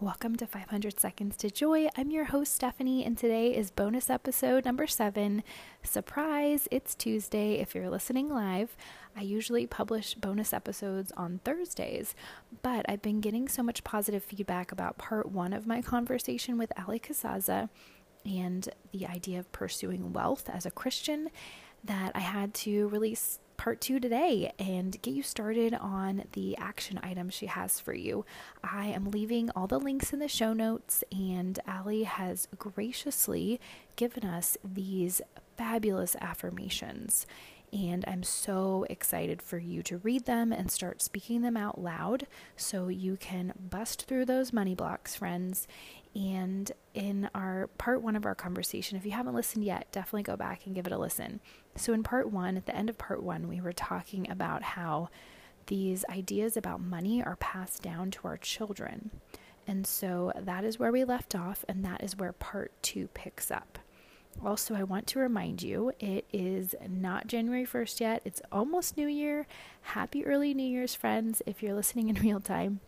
Welcome to 500 Seconds to Joy. I'm your host, Stephanie, and today is bonus episode number seven. Surprise, it's Tuesday if you're listening live. I usually publish bonus episodes on Thursdays, but I've been getting so much positive feedback about part one of my conversation with Ali Casazza and the idea of pursuing wealth as a Christian that I had to release part two today and get you started on the action items she has for you. I am leaving all the links in the show notes, and Ali has graciously given us these fabulous affirmations. And I'm so excited for you to read them and start speaking them out loud so you can bust through those money blocks, friends. And in our part one of our conversation, if you haven't listened yet, definitely go back and give it a listen. So, in part one, at the end of part one, we were talking about how these ideas about money are passed down to our children. And so that is where we left off, and that is where part two picks up. Also, I want to remind you it is not January 1st yet. It's almost New Year. Happy early New Year's, friends, if you're listening in real time.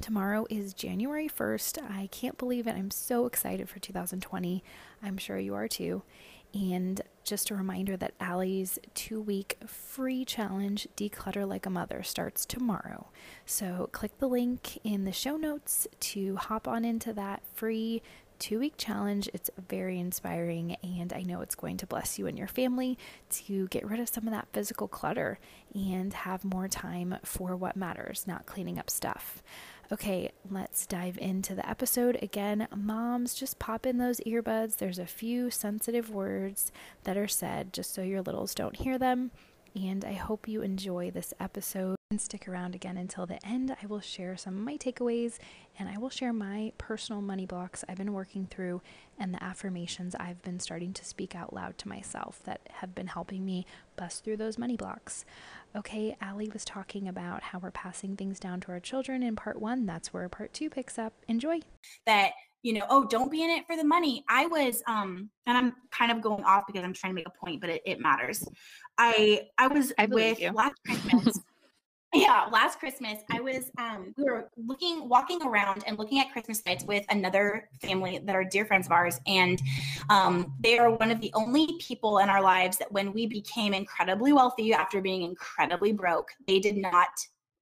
Tomorrow is January 1st. I can't believe it. I'm so excited for 2020. I'm sure you are too. And just a reminder that Ali's two week free challenge, Declutter Like a Mother, starts tomorrow. So click the link in the show notes to hop on into that free two week challenge. It's very inspiring, and I know it's going to bless you and your family to get rid of some of that physical clutter and have more time for what matters, not cleaning up stuff. Okay, let's dive into the episode. Again, moms, just pop in those earbuds. There's a few sensitive words that are said just so your littles don't hear them. And I hope you enjoy this episode and stick around again until the end. I will share some of my takeaways and I will share my personal money blocks I've been working through and the affirmations I've been starting to speak out loud to myself that have been helping me bust through those money blocks. Okay, Ali was talking about how we're passing things down to our children in part one. That's where part two picks up. Enjoy. That you know, oh, don't be in it for the money. I was, um, and I'm kind of going off because I'm trying to make a point, but it, it matters. I I was I with you. last Christmas. yeah, last Christmas I was um we were looking walking around and looking at Christmas lights with another family that are dear friends of ours and um they are one of the only people in our lives that when we became incredibly wealthy after being incredibly broke, they did not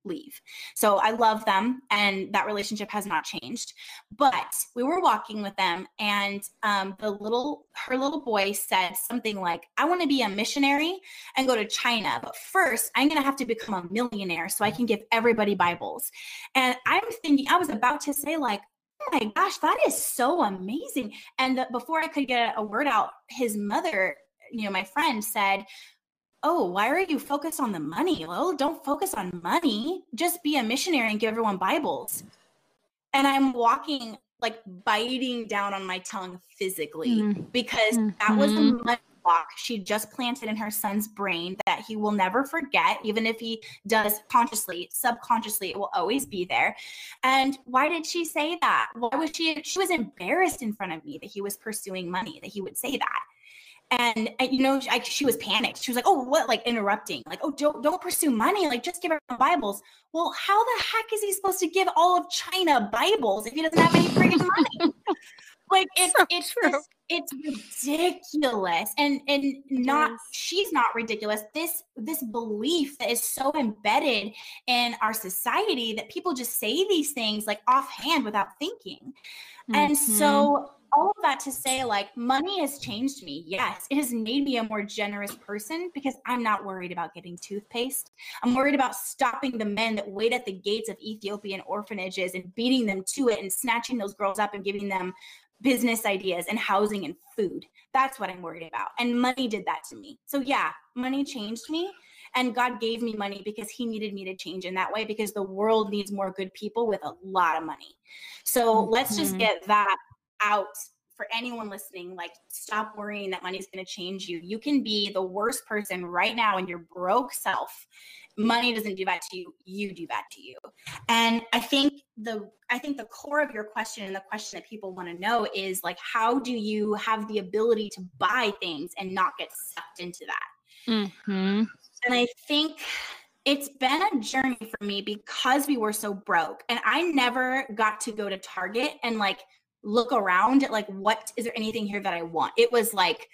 leave. So I love them and that relationship has not changed. But we were walking with them and um, the little, her little boy said something like, I want to be a missionary and go to China. But first, I'm going to have to become a millionaire so I can give everybody Bibles. And I'm thinking, I was about to say, like, oh my gosh, that is so amazing. And the, before I could get a word out, his mother, you know, my friend said, oh, why are you focused on the money? Well, don't focus on money. Just be a missionary and give everyone Bibles. And I'm walking, like biting down on my tongue physically mm-hmm. because that was the mm-hmm. money block she just planted in her son's brain that he will never forget, even if he does consciously, subconsciously, it will always be there. And why did she say that? Why was she? She was embarrassed in front of me that he was pursuing money, that he would say that and, and you know I, she was panicked. She was like oh what? Like interrupting like oh don't don't pursue money. Like just give everyone bibles. Well how the heck is he supposed to give all of china bibles if he doesn't have any freaking money? Like it's so it's just, it's ridiculous. And and not yes. she's not ridiculous. This this belief that is so embedded in our society that people just say these things like offhand without thinking. Mm-hmm. and so all of that to say, like, money has changed me. Yes, it has made me a more generous person because I'm not worried about getting toothpaste. I'm worried about stopping the men that wait at the gates of Ethiopian orphanages and beating them to it and snatching those girls up and giving them business ideas and housing and food. That's what I'm worried about. And money did that to me. So, yeah, money changed me. And God gave me money because He needed me to change in that way because the world needs more good people with a lot of money. So, mm-hmm. let's just mm-hmm. get that out for anyone listening like stop worrying that money is going to change you. You can be the worst person right now in your broke self. Money doesn't do that to you you do that to you. And i think the i think the core of your question and the question that people want to know is like how do you have the ability to buy things and not get sucked into that? Mm-hmm. and i think it's been a journey for me because we were so broke and I never got to go to Target and like look around at like what is there anything here that I want. It was like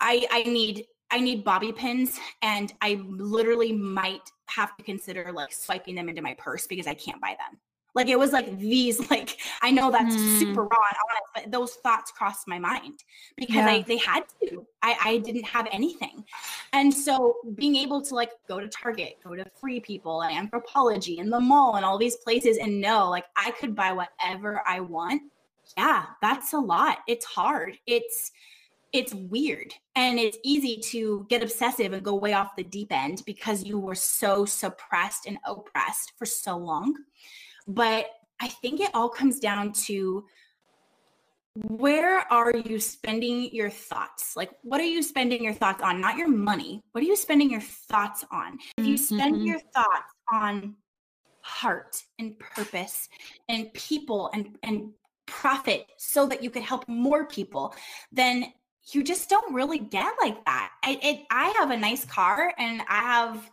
I I need I need bobby pins and I literally might have to consider like swiping them into my purse because I can't buy them. Like it was like these, like I know that's mm. super raw and honest, but those thoughts crossed my mind because yeah. I they had to. I, I didn't have anything. And so being able to like go to Target, go to Free People and Anthropologie and the mall and all these places and know like I could buy whatever I want. Yeah, that's a lot. It's hard. It's it's weird and it's easy to get obsessive and go way off the deep end because you were so suppressed and oppressed for so long. But I think it all comes down to where are you spending your thoughts? Like, what are you spending your thoughts on? Not your money. What are you spending your thoughts on? If you spend mm-hmm. your thoughts on heart and purpose and people and, and profit so that you could help more people, then you just don't really get like that. I, it, I have a nice car and I have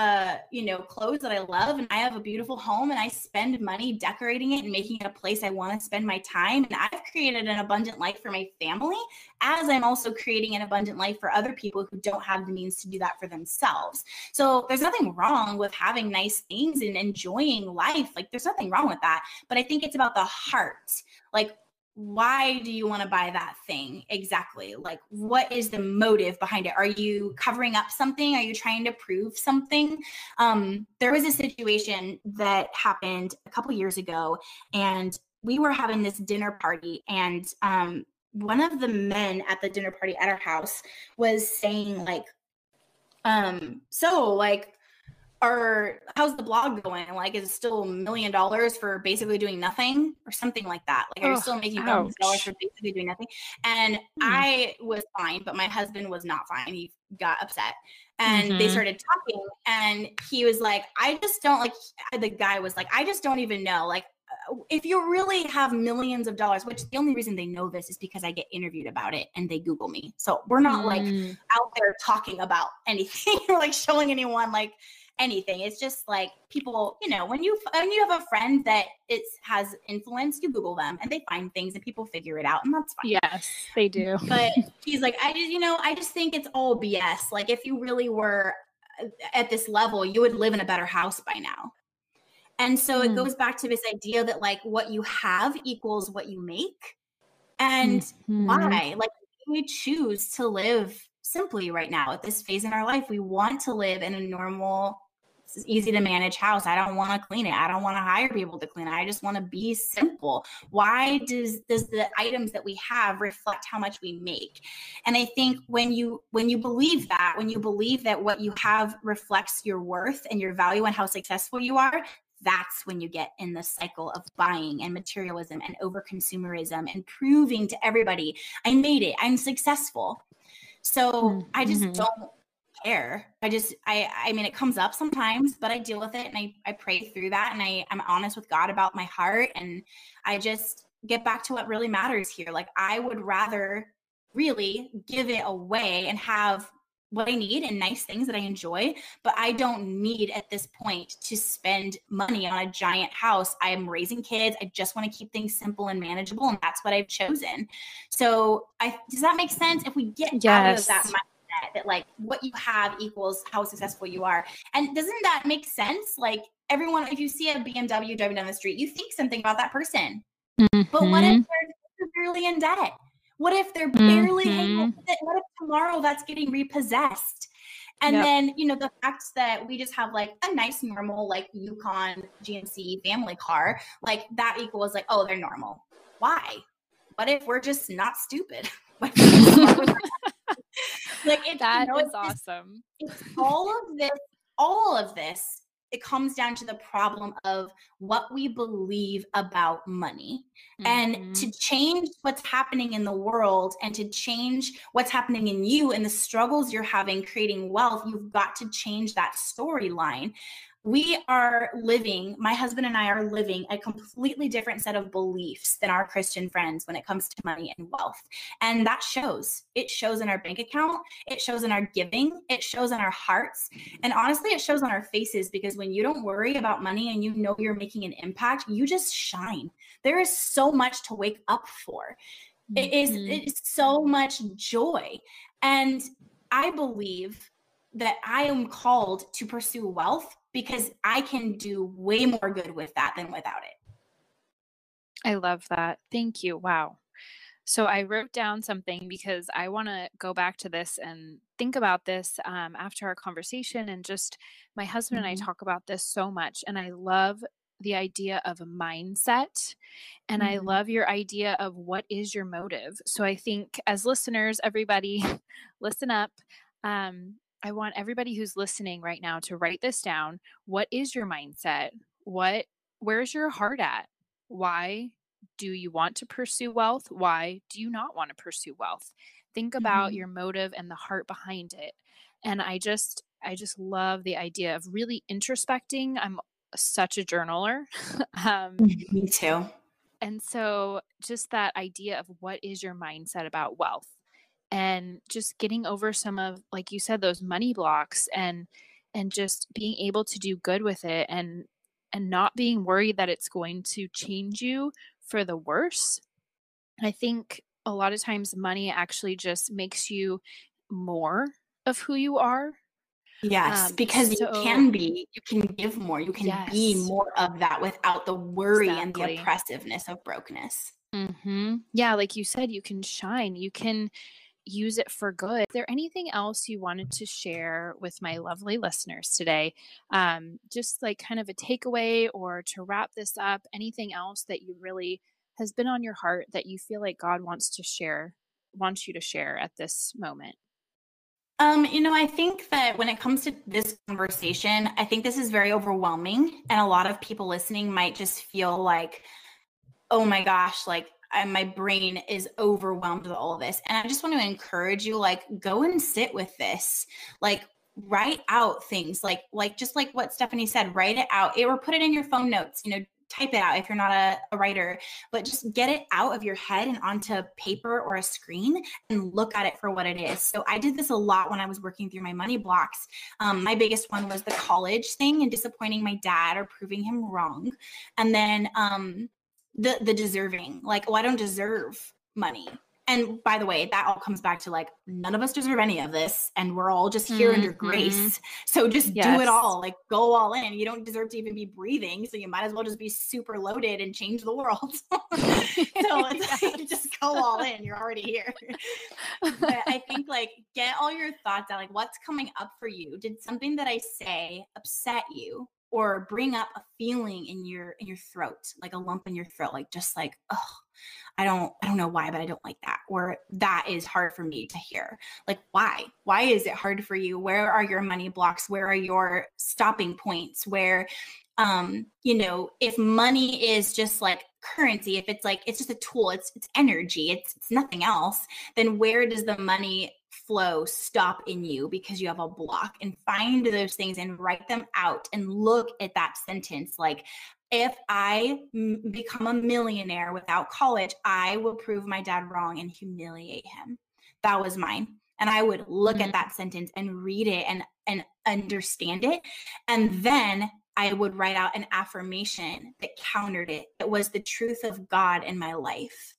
uh, you know, clothes that I love and I have a beautiful home and I spend money decorating it and making it a place I want to spend my time. And I've created an abundant life for my family as I'm also creating an abundant life for other people who don't have the means to do that for themselves. So there's nothing wrong with having nice things and enjoying life. Like there's nothing wrong with that. But I think it's about the heart. Like why do you want to buy that thing exactly? Like what is the motive behind it? Are you covering up something? Are you trying to prove something? Um there was a situation that happened a couple years ago and we were having this dinner party and um one of the men at the dinner party at our house was saying like um so like or how's the blog going? Like, is it still a million dollars for basically doing nothing or something like that? Like, are you still making millions dollars for basically doing nothing? And hmm. I was fine, but my husband was not fine. He got upset and mm-hmm. they started talking. And he was like, I just don't like, the guy was like, I just don't even know. Like, uh, if you really have millions of dollars, which the only reason they know this is because I get interviewed about it and they Google me. So we're not mm. like out there talking about anything or like showing anyone like anything. It's just like people, you know, when you when you have a friend that it has influence, you Google them and they find things and people figure it out, and that's fine. Yes, they do. But he's like, I just, you know, I just think it's all BS. Like if you really were uh, at this level, you would live in a better house by now. And so mm. it hmm. goes back to this idea that like what you have equals what you make. And mm-hmm. why? Like we choose to live simply right now at this phase in our life. We want to live in a normal easy to manage house. I don't want to clean it. I don't want to hire people to clean it. I just want to be simple. Why does does the items that we have reflect how much we make? And I think when you when you believe that, when you believe that what you have reflects your worth and your value and how successful you are, that's when you get in the cycle of buying and materialism and over consumerism and proving to everybody I made it. I'm successful. So mm-hmm. I just mm-hmm. don't care. I just I I mean it comes up sometimes, but I deal with it and I I pray through that and I I'm honest with God about my heart and I just get back to what really matters here. Like I would rather really give it away and have what I need and nice things that I enjoy, but I don't need at this point to spend money on a giant house. I am raising kids. I just want to keep things simple and manageable, and that's what I've chosen. So, I does that make sense? If we get yes. out of that mindset that like what you have equals how successful you are, and doesn't that make sense? Like everyone, if you see a BMW driving down the street, you think something about that person. Mm-hmm. But what if mm-hmm. they're severely in debt? What if they're barely mm-hmm. hanging with it? What if tomorrow that's getting repossessed? And yep. then, you know, the fact that we just have like a nice, normal, like Yukon GMC family car, like that equals like, oh, they're normal. Why? What if we're just not stupid? like it's, that you know, is awesome. It's all of this, all of this it comes down to the problem of what we believe about money. Mm-hmm. And to mm-hmm. change what's happening in the world and to change what's happening in you and the struggles you're having creating wealth, you've got to change that storyline. We are living, my husband and I are living a completely different set of beliefs than our Christian friends when it comes to money and wealth. And that shows. It shows in our bank account, it shows in our giving, it shows in our hearts. And honestly, it shows on our faces because when you don't worry about money and you know you're making an impact, you just shine. There is so much to wake up for. It is mm-hmm. it is so much joy. And I believe that I am called to pursue wealth because I can do way more good with that than without it. I love that. Thank you. Wow. So I wrote down something because I want to go back to this and think about this um, after our conversation. And just my husband mm-hmm. and I mm-hmm. talk about this so much. And I love the idea of a mindset. And mm-hmm. I love your idea of what is your motive. So I think as listeners, everybody, listen up. Um, I want everybody who's listening right now to write this down. What is your mindset? What where's your heart at? Why do you want to pursue wealth? Why do you not want to pursue wealth? Think about mm-hmm. your motive and the heart behind it. And I just I just love the idea of really introspecting. I'm such a journaler. um, Me too. And so, just that idea of what is your mindset about wealth? And just getting over some of like you said those money blocks and and just being able to do good with it and and not being worried that it's going to change you for the worse i think a lot of times money actually just makes you more of who you are Yes, um, because so, you can be, you can give more, you can yes. be more of that without the worry exactly. and the oppressiveness of brokenness. Mm-hmm. Yeah, like you said, you can shine. You can use it for good. Is there anything else you wanted to share with my lovely listeners today? Um, just like kind of a takeaway or to wrap this up, anything else that you really has been on your heart that you feel like God wants to share, wants you to share at this moment? Um, you know, I think that when it comes to this conversation, I think this is very overwhelming. And a lot of people listening might just feel like, oh my gosh, like and my brain is overwhelmed with all of this. And I just want to encourage you like go and sit with this. Like write out things like like just like what Stephanie said, write it out it, or put it in your phone notes, you know, type it out if you're not a, a, writer, but just get it out of your head and onto paper or a screen and look at it for what it is. So I did this a lot when I was working through my money blocks. Um, my biggest one was the college thing and disappointing my dad or proving him wrong. And then um, the the deserving like oh i don't deserve money. And by the way that all comes back to like none of us deserve any of this and we're all just here mm-hmm. under grace. So just yes. do it all like go all in. You don't deserve to even be breathing so you might as well just be super loaded and change the world. So it's like just go all in you're already here. But i think like get all your thoughts out like what's coming up for you? Did something that i say upset you or bring up a feeling in your in your throat like a lump in your throat like just like oh i don't i don't know why but i don't like that or that is hard for me to hear. Like why? Why is it hard for you? Where are your money blocks? Where are your stopping points? Where um you know if money is just like currency if it's like it's just a tool it's it's energy it's it's nothing else then where does the money flow stop in you because you have a block and find those things and write them out and look at that sentence like if I m- become a millionaire without college, I will prove my dad wrong and humiliate him. That was mine. And I would look mm-hmm. at that sentence and read it and and understand it. And then I would write out an affirmation that countered it. It was the truth of God in my life.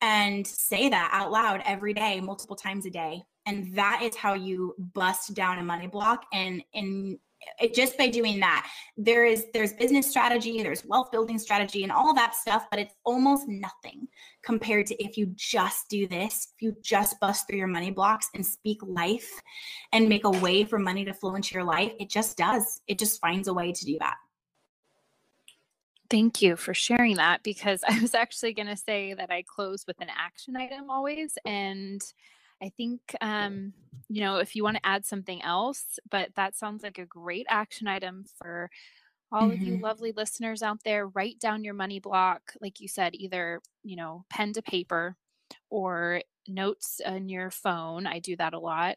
And say that out loud every day, multiple times a day and that is how you bust down a money block and and it, just by doing that there is there's business strategy there's wealth building strategy and all that stuff but it's almost nothing compared to if you just do this if you just bust through your money blocks and speak life and make a way for money to flow into your life it just does it just finds a way to do that Thank you for sharing that because I was actually going to say that I close with an action item always. And I think, um, you know, if you want to add something else, but that sounds like a great action item for all mm-hmm. of you mm-hmm. lovely listeners out there. Write down your money block, like you said, either, you know, pen to paper or notes on your phone. I do that a lot.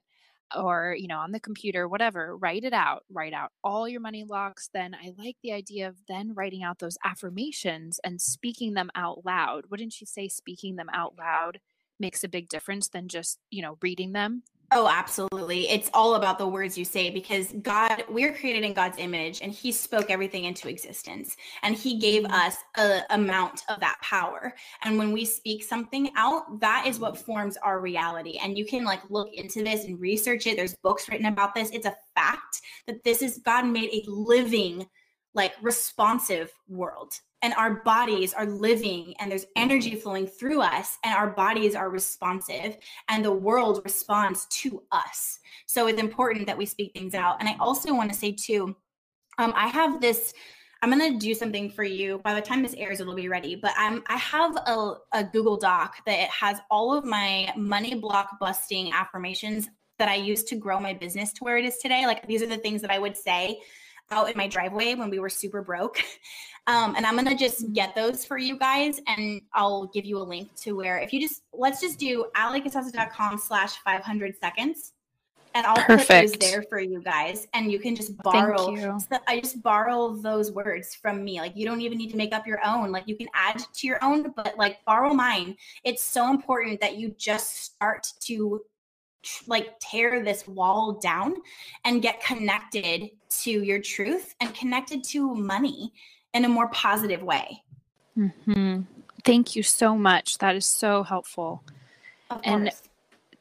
or you know on the computer whatever write it out write out all your money blocks then i like the idea of then writing out those affirmations and speaking them out loud wouldn't you say speaking them out loud makes a big difference than just you know reading them Oh, absolutely. It's all about the words you say because God, we're created in God's image and He spoke everything into existence and He gave mm-hmm. us a amount of that power. And when we speak something out, that is what forms our reality. And you can like look into this and research it. There's books written about this. It's a fact that this is God made a living, like responsive world and our bodies are living and there's energy flowing through us and our bodies are responsive and the world responds to us. So it's important that we speak things out. And i also want to say too um, i have this i'm going to do something for you. By the time this airs it'll be ready but i'm i have a, a google doc that has all of my money block busting affirmations that i use to grow my business to where it is today. Like these are the things that i would say out in my driveway when we were super broke. Um, and I'm gonna just get those for you guys, and I'll give you a link to where if you just let's just do alicasazza.com slash 500 seconds, and I'll Perfect. put those there for you guys, and you can just borrow. You. So I just borrow those words from me. Like you don't even need to make up your own. Like you can add to your own, but like borrow mine. It's so important that you just start to like tear this wall down and get connected to your truth and connected to money in a more positive way. Mm-hmm. Thank you so much. That is so helpful. And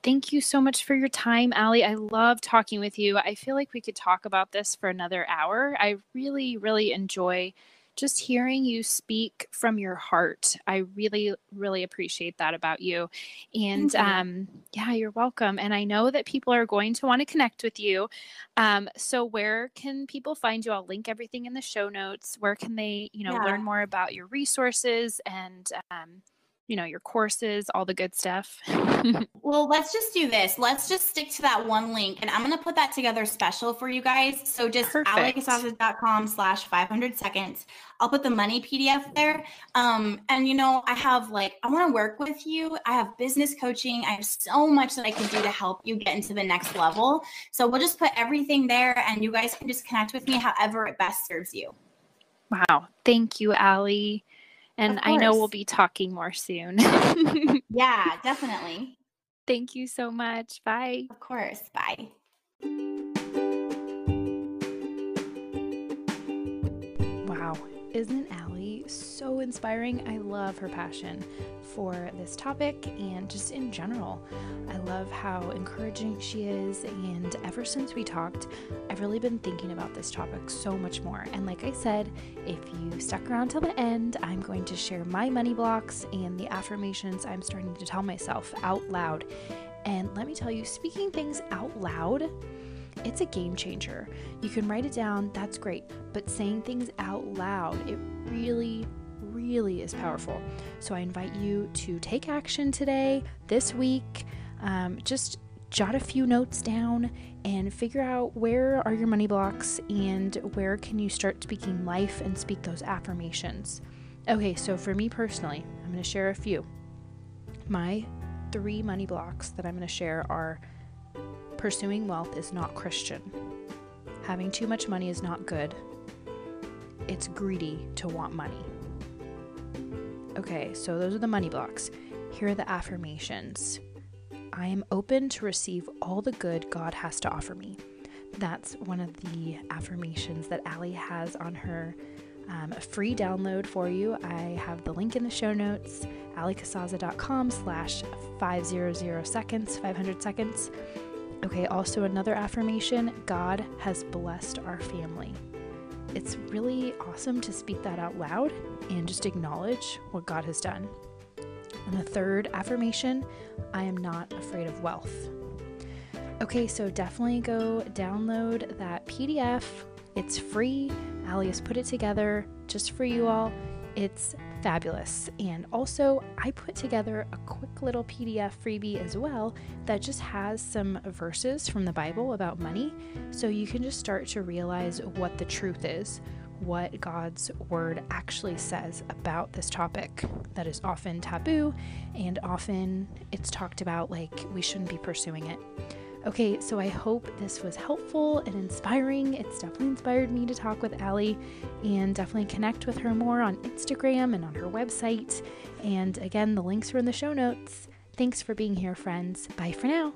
thank you so much for your time, Ali. I love talking with you. I feel like we could talk about this for another hour. I really, really enjoy just hearing you speak from your heart. I really, really appreciate that about you. And you. Um, yeah, you're welcome. And I know that people are going to want to connect with you. Um, so where can people find you? I'll link everything in the show notes. Where can they, you know, yeah. learn more about your resources and um, you know, your courses, all the good stuff. well, let's just do this. Let's just stick to that one link and I'm going to put that together special for you guys. So just alicasazza.com slash 500 seconds. I'll put the money PDF there. Um, and you know, I have like, I want to work with you. I have business coaching. I have so much that I can do to help you get into the next level. So we'll just put everything there and you guys can just connect with me however it best serves you. Wow. Thank you, Ali. And I know we'll be talking more soon. yeah, definitely. Thank you so much. Bye. Of course. Bye. Wow. Isn't Ali so inspiring? I love her passion for this topic and just in general. I love how encouraging she is. And ever since we talked, I've really been thinking about this topic so much more. And like I said, if you stuck around till the end, I'm going to share my money blocks and the affirmations I'm starting to tell myself out loud. And let me tell you, speaking things out loud, it's a game changer. You can write it down, that's great, but saying things out loud, it really, really is powerful. So I invite you to take action today, this week. Um, just jot a few notes down and figure out where are your money blocks and where can you start speaking life and speak those affirmations. Okay, so for me personally, I'm going to share a few. My three money blocks that I'm going to share are pursuing wealth is not Christian. Having too much money is not good. It's greedy to want money. Okay, so those are the money blocks. Here are the affirmations I am open to receive all the good God has to offer me. That's one of the affirmations that Ali has on her um, free download for you. I have the link in the show notes, alicasazza.com slash 500 seconds, 500 seconds. Okay, also another affirmation God has blessed our family it's really awesome to speak that out loud and just acknowledge what God has done. And the third affirmation I am not afraid of wealth. Okay, so definitely go download that PDF. It's free. Ali has put it together just for you all. It's fabulous. And also, I put together a little PDF freebie as well that just has some verses from the Bible about money. So you can just start to realize what the truth is, what God's word actually says about this topic that is often taboo and often it's talked about like we shouldn't be pursuing it. Okay, so I hope this was helpful and inspiring. It's definitely inspired me to talk with Ali and definitely connect with her more on Instagram and on her website. And again, the links are in the show notes. Thanks for being here, friends. Bye for now.